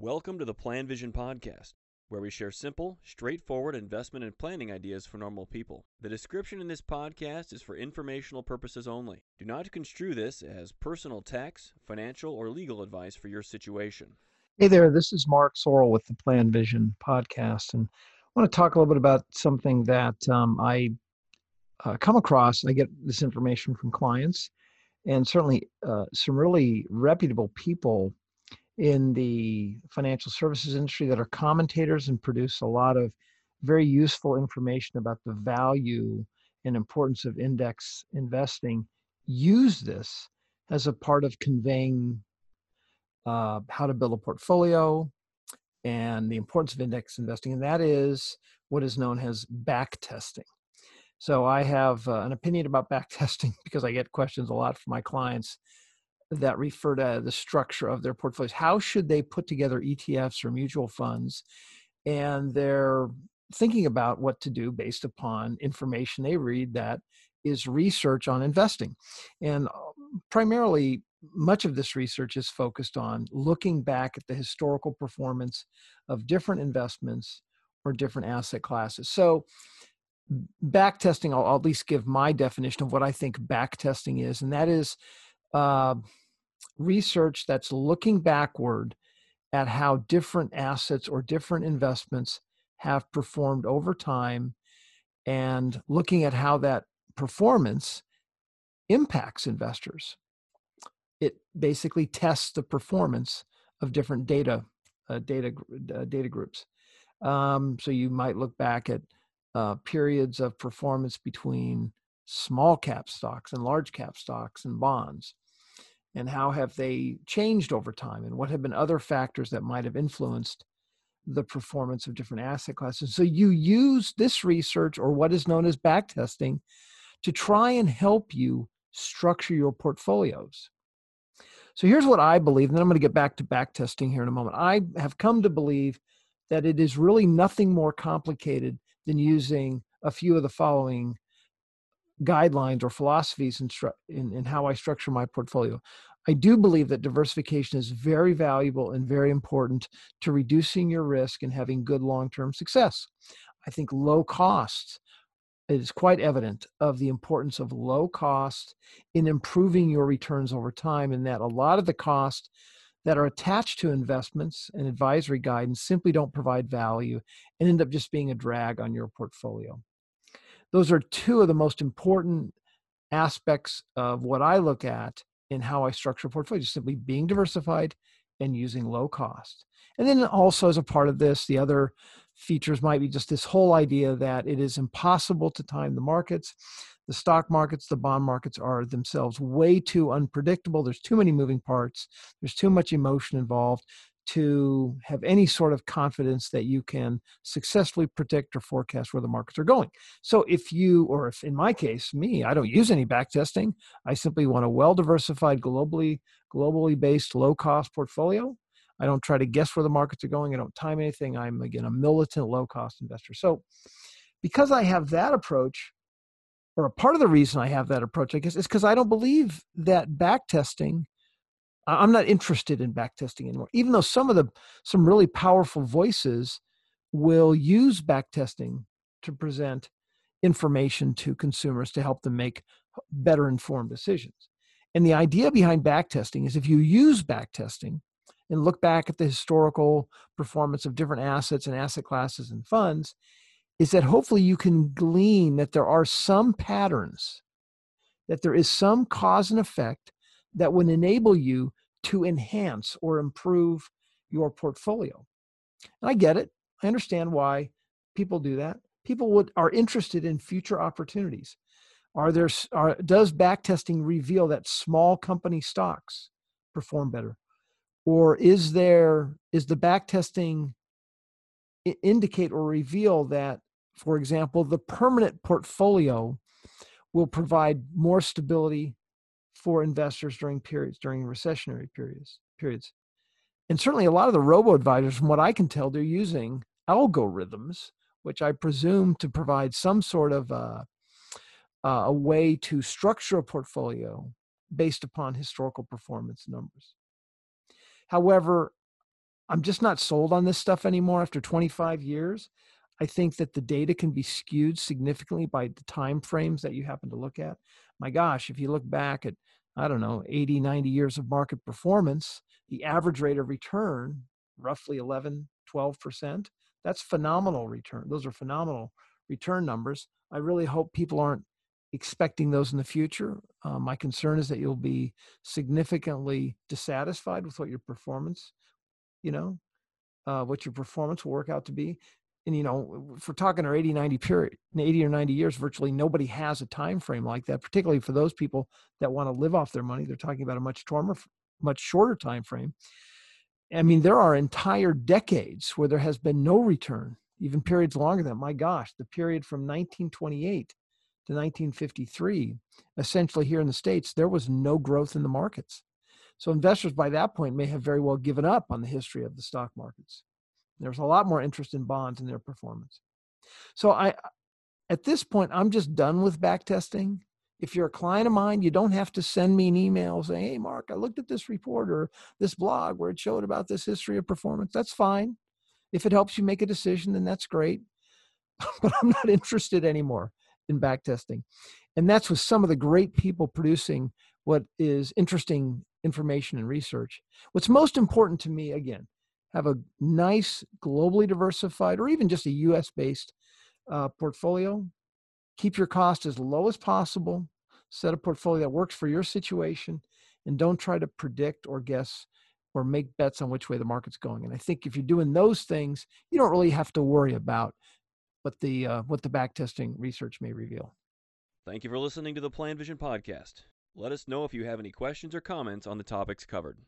Welcome to the Plan Vision Podcast, where we share simple, straightforward investment and planning ideas for normal people. The description in this podcast is for informational purposes only. Do not construe this as personal tax, financial, or legal advice for your situation. Hey there, this is Mark Zoril with the Plan Vision Podcast, and I want to talk a little bit about something that um, I uh, come across. I get this information from clients, and certainly uh, some really reputable people in the financial services industry that are commentators and produce a lot of very useful information about the value and importance of index investing use this as a part of conveying uh, how to build a portfolio and the importance of index investing and that is what is known as back testing. So i have uh, an opinion about back testing because i get questions a lot from my clients that refer to the structure of their portfolios. How should they put together ETFs or mutual funds? And they're thinking about what to do based upon information they read that is research on investing. And uh, primarily, much of this research is focused on looking back at the historical performance of different investments or different asset classes. So, back testing, I'll, I'll at least give my definition of what I think back testing is, and that is uh, research that's looking backward at how different assets or different investments have performed over time and looking at how that performance impacts investors. It basically tests the performance of different data uh, data uh, data groups. Um, so you might look back at uh, periods of performance between small cap stocks and large cap stocks and bonds and how have they changed over time and what have been other factors that might have influenced the performance of different asset classes. So you use this research or what is known as backtesting to try and help you structure your portfolios. So here's what i believe and then i'm going to get back to backtesting here in a moment. I have come to believe that it is really nothing more complicated than using a few of the following guidelines or philosophies in, in, in how I structure my portfolio. I do believe that diversification is very valuable and very important to reducing your risk and having good long term success. I think low cost it is quite evident of the importance of low cost in improving your returns over time, and that a lot of the costs that are attached to investments and advisory guidance simply don't provide value and end up just being a drag on your portfolio those are two of the most important aspects of what I look at in how I structure portfolios, simply being diversified and using low cost. And then also as a part of this, the other features might be just this whole idea that it is impossible to time the markets. The stock markets, the bond markets are themselves way too unpredictable. There's too many moving parts. There's too much emotion involved to have any sort of confidence that you can successfully predict or forecast where the markets are going. So if you, or if in my case, me, I don't use any back testing. I simply want a well diversified, globally, globally based, low cost portfolio. I don't try to guess where the markets are going. I don't time anything. I'm again a militant low cost investor. So because I have that approach, or a part of the reason I have that approach, I guess, is because I don't believe that back testing I'm not interested in backtesting anymore. Even though some of the some really powerful voices will use backtesting to present information to consumers to help them make better informed decisions. And the idea behind backtesting is if you use backtesting and look back at the historical performance of different assets and asset classes and funds, is that hopefully you can glean that there are some patterns, that there is some cause and effect that would enable you to enhance or improve your portfolio. And I get it. I understand why people do that. People would are interested in future opportunities. Are there are, does backtesting reveal that small company stocks perform better? Or is there is the backtesting indicate or reveal that for example the permanent portfolio will provide more stability for investors during periods during recessionary periods periods and certainly a lot of the robo advisors from what i can tell they're using algorithms which i presume to provide some sort of uh, uh, a way to structure a portfolio based upon historical performance numbers however I'm just not sold on this stuff anymore after 25 years. I think that the data can be skewed significantly by the time frames that you happen to look at. My gosh, if you look back at, I don't know, 80, 90 years of market performance, the average rate of return, roughly 11, 12%, that's phenomenal return. Those are phenomenal return numbers. I really hope people aren't expecting those in the future. Uh, my concern is that you'll be significantly dissatisfied with what your performance, you know, uh, what your performance will work out to be and you know if we're talking our 80 90 period 80 or 90 years virtually nobody has a time frame like that particularly for those people that want to live off their money they're talking about a much much shorter time frame. I mean there are entire decades where there has been no return even periods longer than my gosh the period from 1928 to 1953 essentially here in the states there was no growth in the markets. So investors by that point may have very well given up on the history of the stock markets there's a lot more interest in bonds and their performance. So I at this point I'm just done with back testing. If you're a client of mine, you don't have to send me an email saying, "Hey Mark, I looked at this report or this blog where it showed about this history of performance." That's fine. If it helps you make a decision, then that's great. but I'm not interested anymore in back testing. And that's with some of the great people producing what is interesting information and research. What's most important to me, again, have a nice globally diversified or even just a US based uh, portfolio. Keep your cost as low as possible. Set a portfolio that works for your situation and don't try to predict or guess or make bets on which way the market's going. And I think if you're doing those things, you don't really have to worry about what the uh, what the backtesting research may reveal. Thank you for listening to the Plan Vision podcast. Let us know if you have any questions or comments on the topics covered.